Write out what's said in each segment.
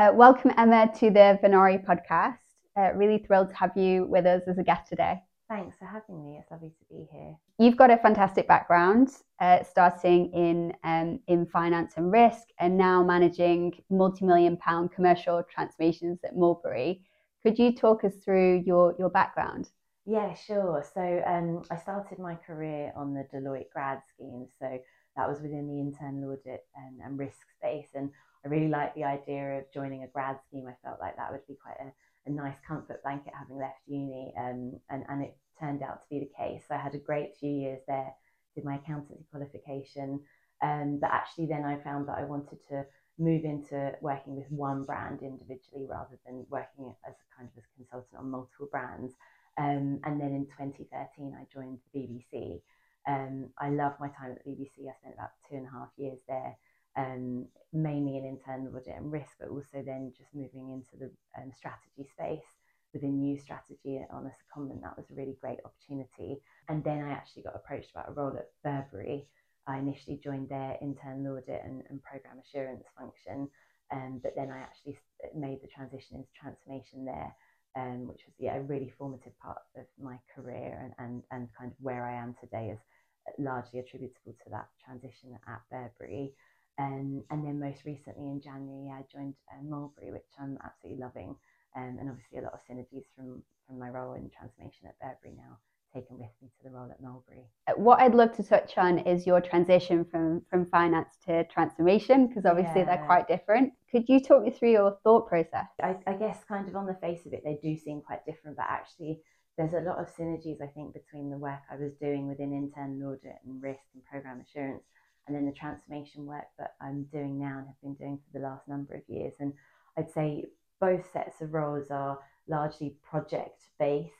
Uh, welcome, Emma, to the Venari podcast. Uh, really thrilled to have you with us as a guest today. Thanks for having me. It's lovely to be here. You've got a fantastic background, uh, starting in um, in finance and risk, and now managing multi-million pound commercial transformations at Mulberry. Could you talk us through your your background? Yeah, sure. So um, I started my career on the Deloitte grad scheme. So that was within the internal audit and, and risk space. And I really liked the idea of joining a grad scheme. I felt like that would be quite a, a nice comfort blanket having left uni. Um, and, and it turned out to be the case. So I had a great few years there, did my accountancy qualification. Um, but actually, then I found that I wanted to move into working with one brand individually rather than working as a kind of as consultant on multiple brands. Um, and then in 2013, I joined the BBC. Um, I loved my time at the BBC. I spent about two and a half years there, um, mainly in internal audit and risk, but also then just moving into the um, strategy space within new strategy on a secondment. That was a really great opportunity. And then I actually got approached about a role at Burberry. I initially joined their internal audit and, and program assurance function, um, but then I actually made the transition into transformation there. Um, which was yeah a really formative part of my career and, and, and kind of where I am today is largely attributable to that transition at Burberry. Um, and then most recently in January, I joined uh, Mulberry, which I'm absolutely loving. Um, and obviously a lot of synergies from, from my role in transformation at Burberry now taken with me to the role at Mulberry. Uh, what I'd love to touch on is your transition from, from finance to transformation, because obviously yeah. they're quite different. Could you talk me through your thought process? I, I guess kind of on the face of it, they do seem quite different, but actually there's a lot of synergies, I think, between the work I was doing within internal audit and risk and program assurance, and then the transformation work that I'm doing now and have been doing for the last number of years. And I'd say both sets of roles are largely project based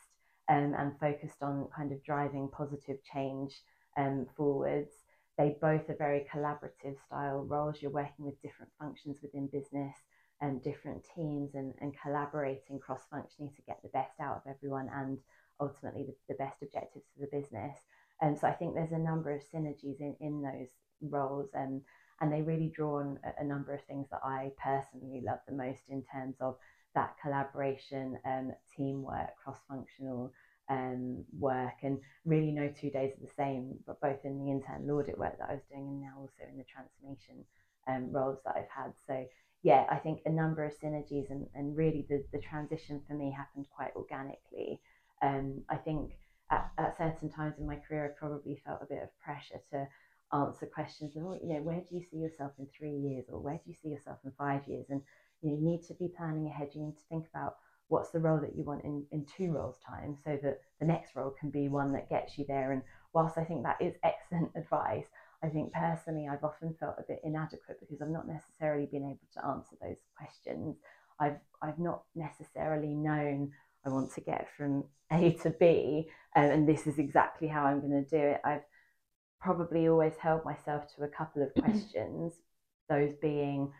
um, and focused on kind of driving positive change um, forwards. They both are very collaborative style roles. You're working with different functions within business and different teams and, and collaborating cross functionally to get the best out of everyone and ultimately the, the best objectives for the business. And so I think there's a number of synergies in, in those roles and and they really draw on a, number of things that I personally love the most in terms of that collaboration, um, teamwork, cross-functional um, work, and really no two days are the same. But both in the internal audit work that I was doing, and now also in the transformation um, roles that I've had. So yeah, I think a number of synergies and, and really the, the transition for me happened quite organically. Um, I think at, at certain times in my career, I probably felt a bit of pressure to answer questions of, oh, you know, where do you see yourself in three years or where do you see yourself in five years? And you, know, you need to be planning ahead. You need to think about what's the role that you want in, in two roles' time so that the next role can be one that gets you there. And whilst I think that is excellent advice, I think personally I've often felt a bit inadequate because I've not necessarily been able to answer those questions. I've I've not necessarily known I want to get from A to B, um, and this is exactly how I'm going to do it. I've probably always held myself to a couple of questions, those being,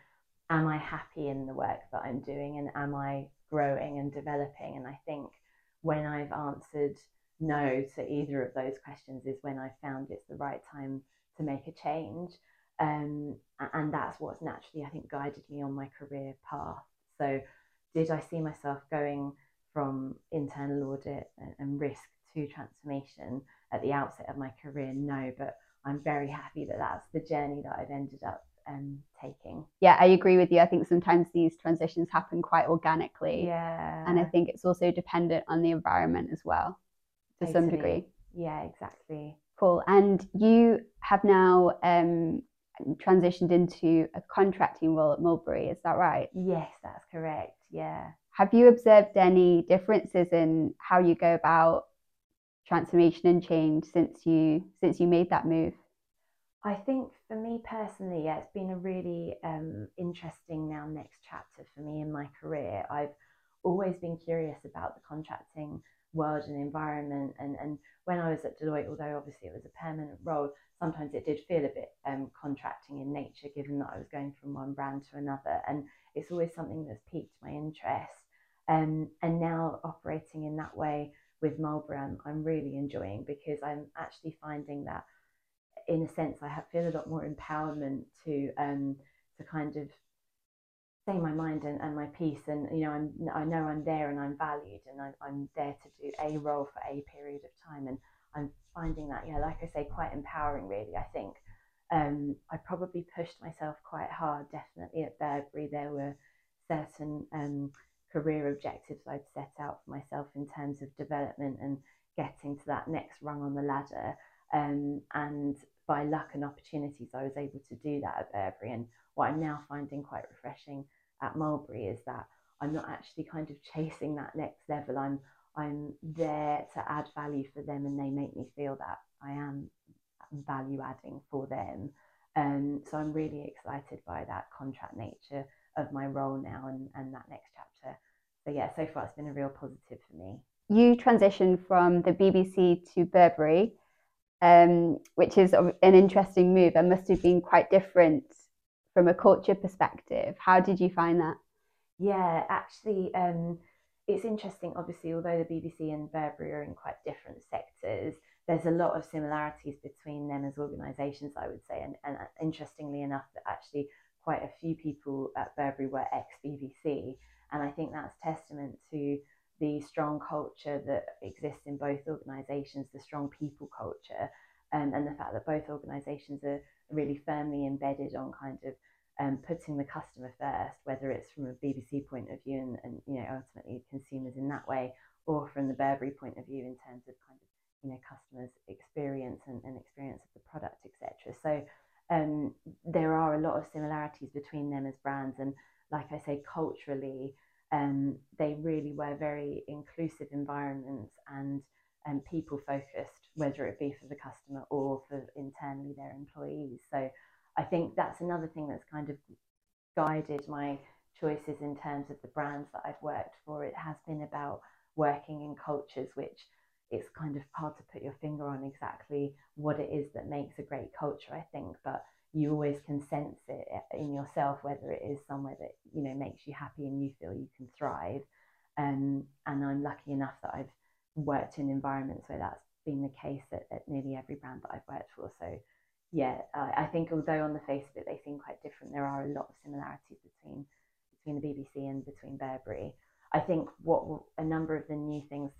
am I happy in the work that I'm doing, and am I growing and developing? And I think when I've answered no to either of those questions is when I found it's the right time to make a change. Um, and that's what's naturally, I think, guided me on my career path. So, did I see myself going from internal audit and risk to transformation at the outset of my career? No, but I'm very happy that that's the journey that I've ended up um, taking. Yeah, I agree with you. I think sometimes these transitions happen quite organically. Yeah. And I think it's also dependent on the environment as well, to totally. some degree. Yeah, exactly. Cool. And you have now um, transitioned into a contracting role at Mulberry, is that right? Yes, that's correct. Yeah. Have you observed any differences in how you go about transformation and change since you since you made that move? I think for me personally, yeah, it's been a really um, interesting now next chapter for me in my career. I've always been curious about the contracting world and environment. And, and when I was at Deloitte, although obviously it was a permanent role, sometimes it did feel a bit um, contracting in nature, given that I was going from one brand to another. And it's always something that's piqued my interest. Um, and now operating in that way with Mulberry, I'm, I'm really enjoying because I'm actually finding that, in a sense, I have, feel a lot more empowerment to um, to kind of say my mind and, and my piece and you know I'm, i know i'm there and i'm valued and I'm, I'm there to do a role for a period of time. And i'm finding that yeah like i say quite empowering really i think. Um, i probably pushed myself quite hard definitely at burberry. There were certain um, career objectives i'd set out for myself in terms of development and getting to that next rung on the ladder um, and by luck and opportunities i was able to do that at burberry and what I'm now finding quite refreshing at Mulberry is that I'm not actually kind of chasing that next level. I'm I'm there to add value for them, and they make me feel that I am value adding for them. Um, so I'm really excited by that contract nature of my role now and, and that next chapter. So yeah, so far it's been a real positive for me. You transitioned from the BBC to Burberry, um, which is an interesting move and must have been quite different from a culture perspective. How did you find that? Yeah, actually, um, it's interesting. Obviously, although the BBC and Burberry are in quite different sectors, there's a lot of similarities between them as organisations, I would say. And, and interestingly enough, that actually quite a few people at Burberry were ex BBC. And I think that's testament to the strong culture that exists in both organisations, the strong people culture, um, and the fact that both organisations are really firmly embedded on kind of um, putting the customer first, whether it's from a BBC point of view and, and you know ultimately consumers in that way, or from the Burberry point of view in terms of kind of you know customers' experience and, and experience of the product, etc. So um, there are a lot of similarities between them as brands, and like I say, culturally, um, they really were very inclusive environments and and people focused, whether it be for the customer or for internally their employees. So I think that's another thing that's kind of guided my choices in terms of the brands that I've worked for. It has been about working in cultures which it's kind of hard to put your finger on exactly what it is that makes a great culture, I think, but you always can sense it in yourself whether it is somewhere that you know makes you happy and you feel you can thrive. Um, and I'm lucky enough that I've worked in environments where that's been the case at, at nearly every brand that I've worked for. So, yeah, uh, I think although on the face of it they seem quite different, there are a lot of similarities between between the BBC and between Burberry. I think what a number of the new things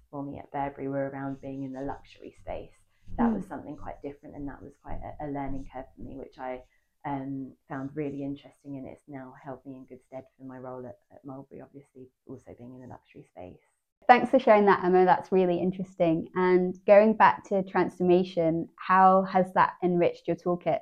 me were around being in the luxury space. That mm. was something quite different, and that was quite a, a learning curve for me, which I um, found really interesting, and it's now held me in good stead for my role at, at Mulberry, obviously also being in the luxury space. Thanks for sharing that, Emma. That's really interesting. And going back to transformation, how has that enriched your toolkit?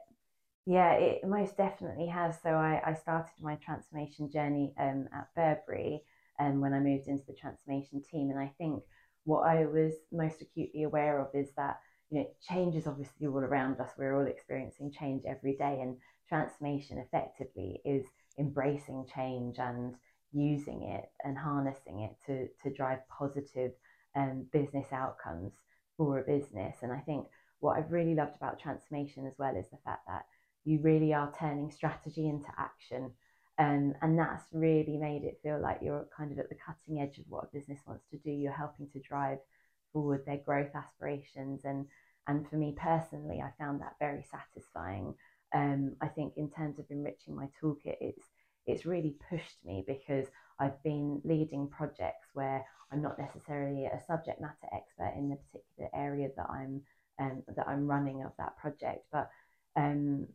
Yeah, it most definitely has. So I, I started my transformation journey um, at Burberry um, when I moved into the transformation team. And I think what I was most acutely aware of is that you know change is obviously all around us. We're all experiencing change every day, and transformation effectively is embracing change and using it and harnessing it to, to drive positive um, business outcomes for a business. And I think what I've really loved about transformation as well is the fact that you really are turning strategy into action. Um, and that's really made it feel like you're kind of at the cutting edge of what a business wants to do. You're helping to drive forward their growth aspirations. And, and for me personally, I found that very satisfying. Um, I think in terms of enriching my toolkit, it's it's really pushed me because I've been leading projects where I'm not necessarily a subject matter expert in the particular area that I'm um, that I'm running of that project, but um,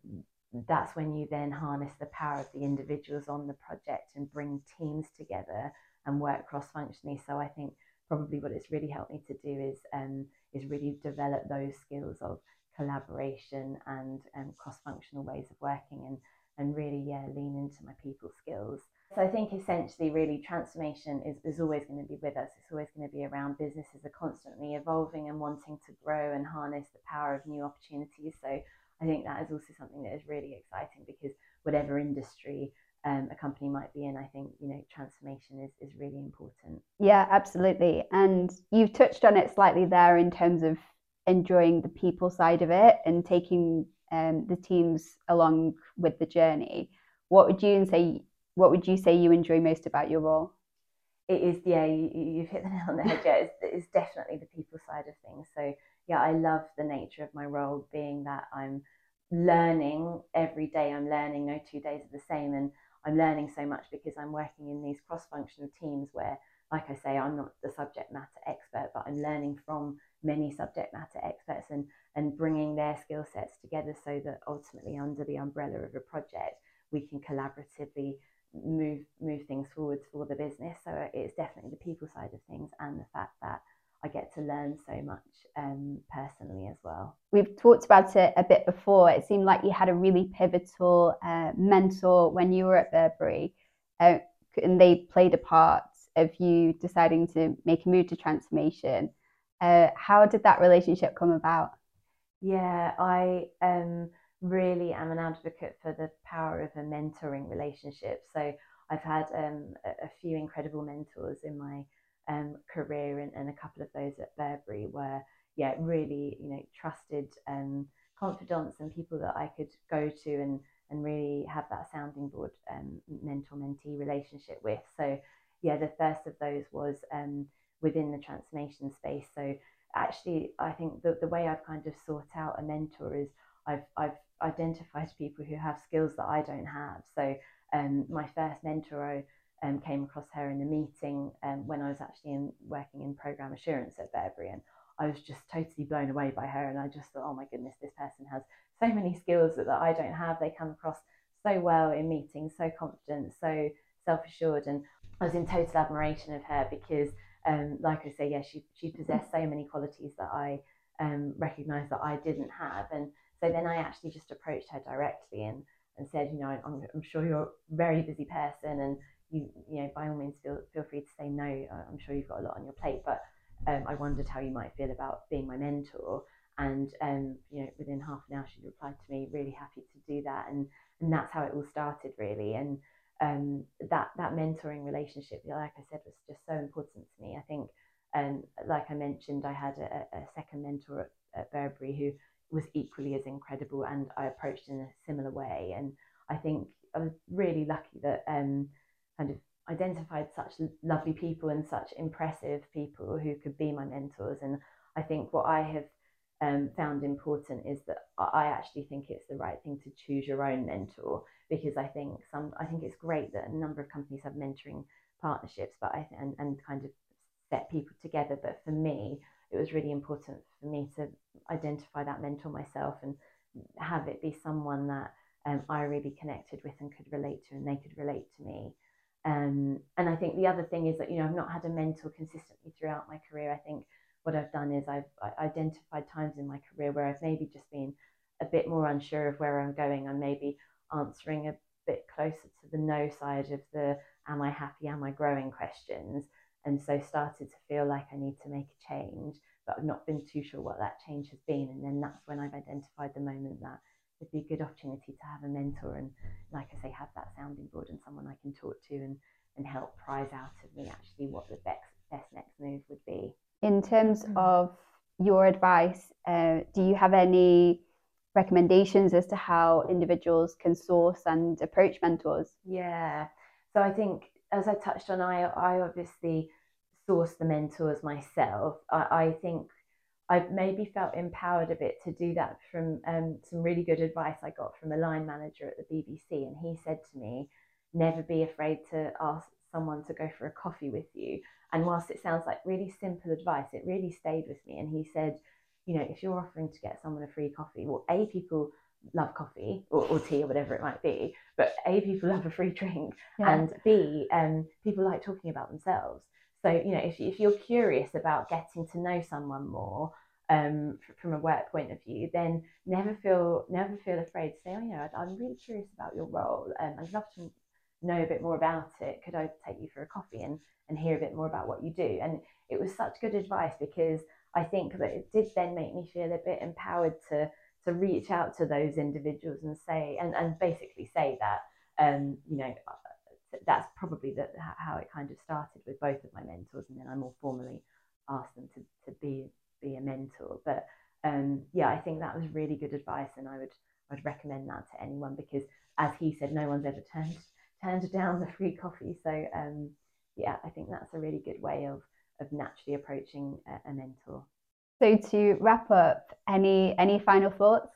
that's when you then harness the power of the individuals on the project and bring teams together and work cross functionally. So I think probably what it's really helped me to do is um, is really develop those skills of collaboration and um, cross functional ways of working and and really, yeah, lean into my people skills. So I think essentially, really, transformation is, is always going to be with us. It's always going to be around. Businesses are constantly evolving and wanting to grow and harness the power of new opportunities. So I think that is also something that is really exciting because whatever industry um, a company might be in, I think you know transformation is is really important. Yeah, absolutely. And you've touched on it slightly there in terms of enjoying the people side of it and taking um, the teams along with the journey. What would you say? What would you say you enjoy most about your role? It is, yeah, you, have hit the nail on the head. Yeah, it's, it's definitely the people side of things. So, yeah, I love the nature of my role being that I'm learning every day. I'm learning. No two days are the same, and I'm learning so much because I'm working in these cross functional teams where, like I say, I'm not the subject matter expert, but I'm learning from many subject matter experts and, and bringing their skill sets together so that ultimately, under the umbrella of a project, we can collaboratively move move things forwards for the business. So uh, it's definitely the people side of things and the fact that I get to learn so much um, personally as well. We've talked about it a bit before. It seemed like you had a really pivotal uh, mentor when you were at Burberry, uh, and they played a part of you deciding to make a move to transformation. Uh, how did that relationship come about? Yeah, I um, really am an advocate for the power of a mentoring relationship. So I've had um, a, a few incredible mentors in my um, career and, and, a couple of those at Burberry were, yeah, really, you know, trusted um, confidants and people that I could go to and, and really have that sounding board um, mentor mentee relationship with. So, yeah, the first of those was um, within the transformation space. So, actually, I think the, the way I've kind of sought out a mentor is I've, I've identified people who have skills that I don't have. So, um, my first mentor, um, came across her in a meeting um, when I was actually in, working in program assurance at Burberry, and I was just totally blown away by her. And I just thought, oh my goodness, this person has so many skills that, that I don't have. They come across so well in meetings, so confident, so self assured, and I was in total admiration of her because, um, like I say, yeah, she she possessed so many qualities that I um, recognised that I didn't have, and so then I actually just approached her directly and and said, you know, I'm, I'm sure you're a very busy person and you you know by all means feel feel free to say no. I'm sure you've got a lot on your plate, but um, I wondered how you might feel about being my mentor. And um, you know, within half an hour, she replied to me, really happy to do that, and and that's how it all started, really. And um, that that mentoring relationship, like I said, was just so important to me. I think, um, like I mentioned, I had a, a second mentor at, at Burberry who was equally as incredible, and I approached in a similar way. And I think I was really lucky that um, kind of identified such lovely people and such impressive people who could be my mentors. And I think what I have um, found important is that I actually think it's the right thing to choose your own mentor because I think some I think it's great that a number of companies have mentoring partnerships, but I and, and kind of set people together. But for me, it was really important for me to identify that mentor myself and have it be someone that um, I really connected with and could relate to, and they could relate to me. Um, and I think the other thing is that, you know, I've not had a mentor consistently throughout my career. I think what I've done is I've identified times in my career where I've maybe just been a bit more unsure of where I'm going. I'm maybe answering a bit closer to the no side of the am I happy, am I growing questions. And so started to feel like I need to make a change, but I've not been too sure what that change has been. And then that's when I've identified the moment that it'd be a good opportunity to have a mentor and, like I say, have that sounding board and someone I can talk to and, and help prize out of me actually what the best, best next move would be. In terms mm. of your advice, uh, do you have any recommendations as to how individuals can source and approach mentors? Yeah. So I think, as I touched on, I, I obviously source the mentors myself. I, I think I've maybe felt empowered a bit to do that from um, some really good advice I got from a line manager at the BBC. And he said to me, never be afraid to ask someone to go for a coffee with you. And whilst it sounds like really simple advice, it really stayed with me. And he said, you know, if you're offering to get someone a free coffee, well, A, people love coffee or, or tea or whatever it might be, but A, people love a free drink. Yeah. And B, um, people like talking about themselves. So, you know, if, if you're curious about getting to know someone more um, from a work point of view, then never feel never feel afraid to say, oh, yeah, I'm really curious about your role. Um, I'd love to know a bit more about it. Could I take you for a coffee and, and hear a bit more about what you do? And it was such good advice because I think that it did then make me feel a bit empowered to to reach out to those individuals and say and, and basically say that um, you know that's probably the, how it kind of started with both of my mentors, and then I more formally asked them to, to be be a mentor. But um, yeah, I think that was really good advice, and I would I'd recommend that to anyone because, as he said, no one's ever turned turned down the free coffee. So um, yeah, I think that's a really good way of of naturally approaching a, a mentor. So to wrap up, any any final thoughts?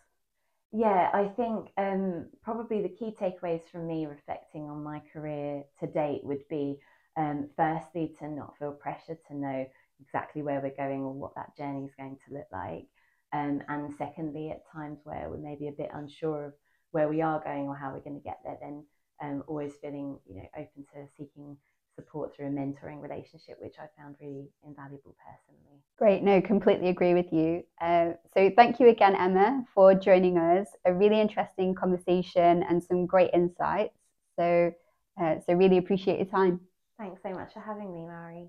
Yeah, I think um, probably the key takeaways from me reflecting on my career to date would be um, firstly to not feel pressure to know exactly where we're going or what that journey is going to look like. Um, and secondly, at times where we're maybe a bit unsure of where we are going or how we're going to get there, then um, always feeling you know open to seeking support through a mentoring relationship, which I found really invaluable personally. Great, no, completely agree with you. Uh, so thank you again, Emma, for joining us. A really interesting conversation and some great insights. So, uh, so really appreciate your time. Thanks so much for having me, Mhairi.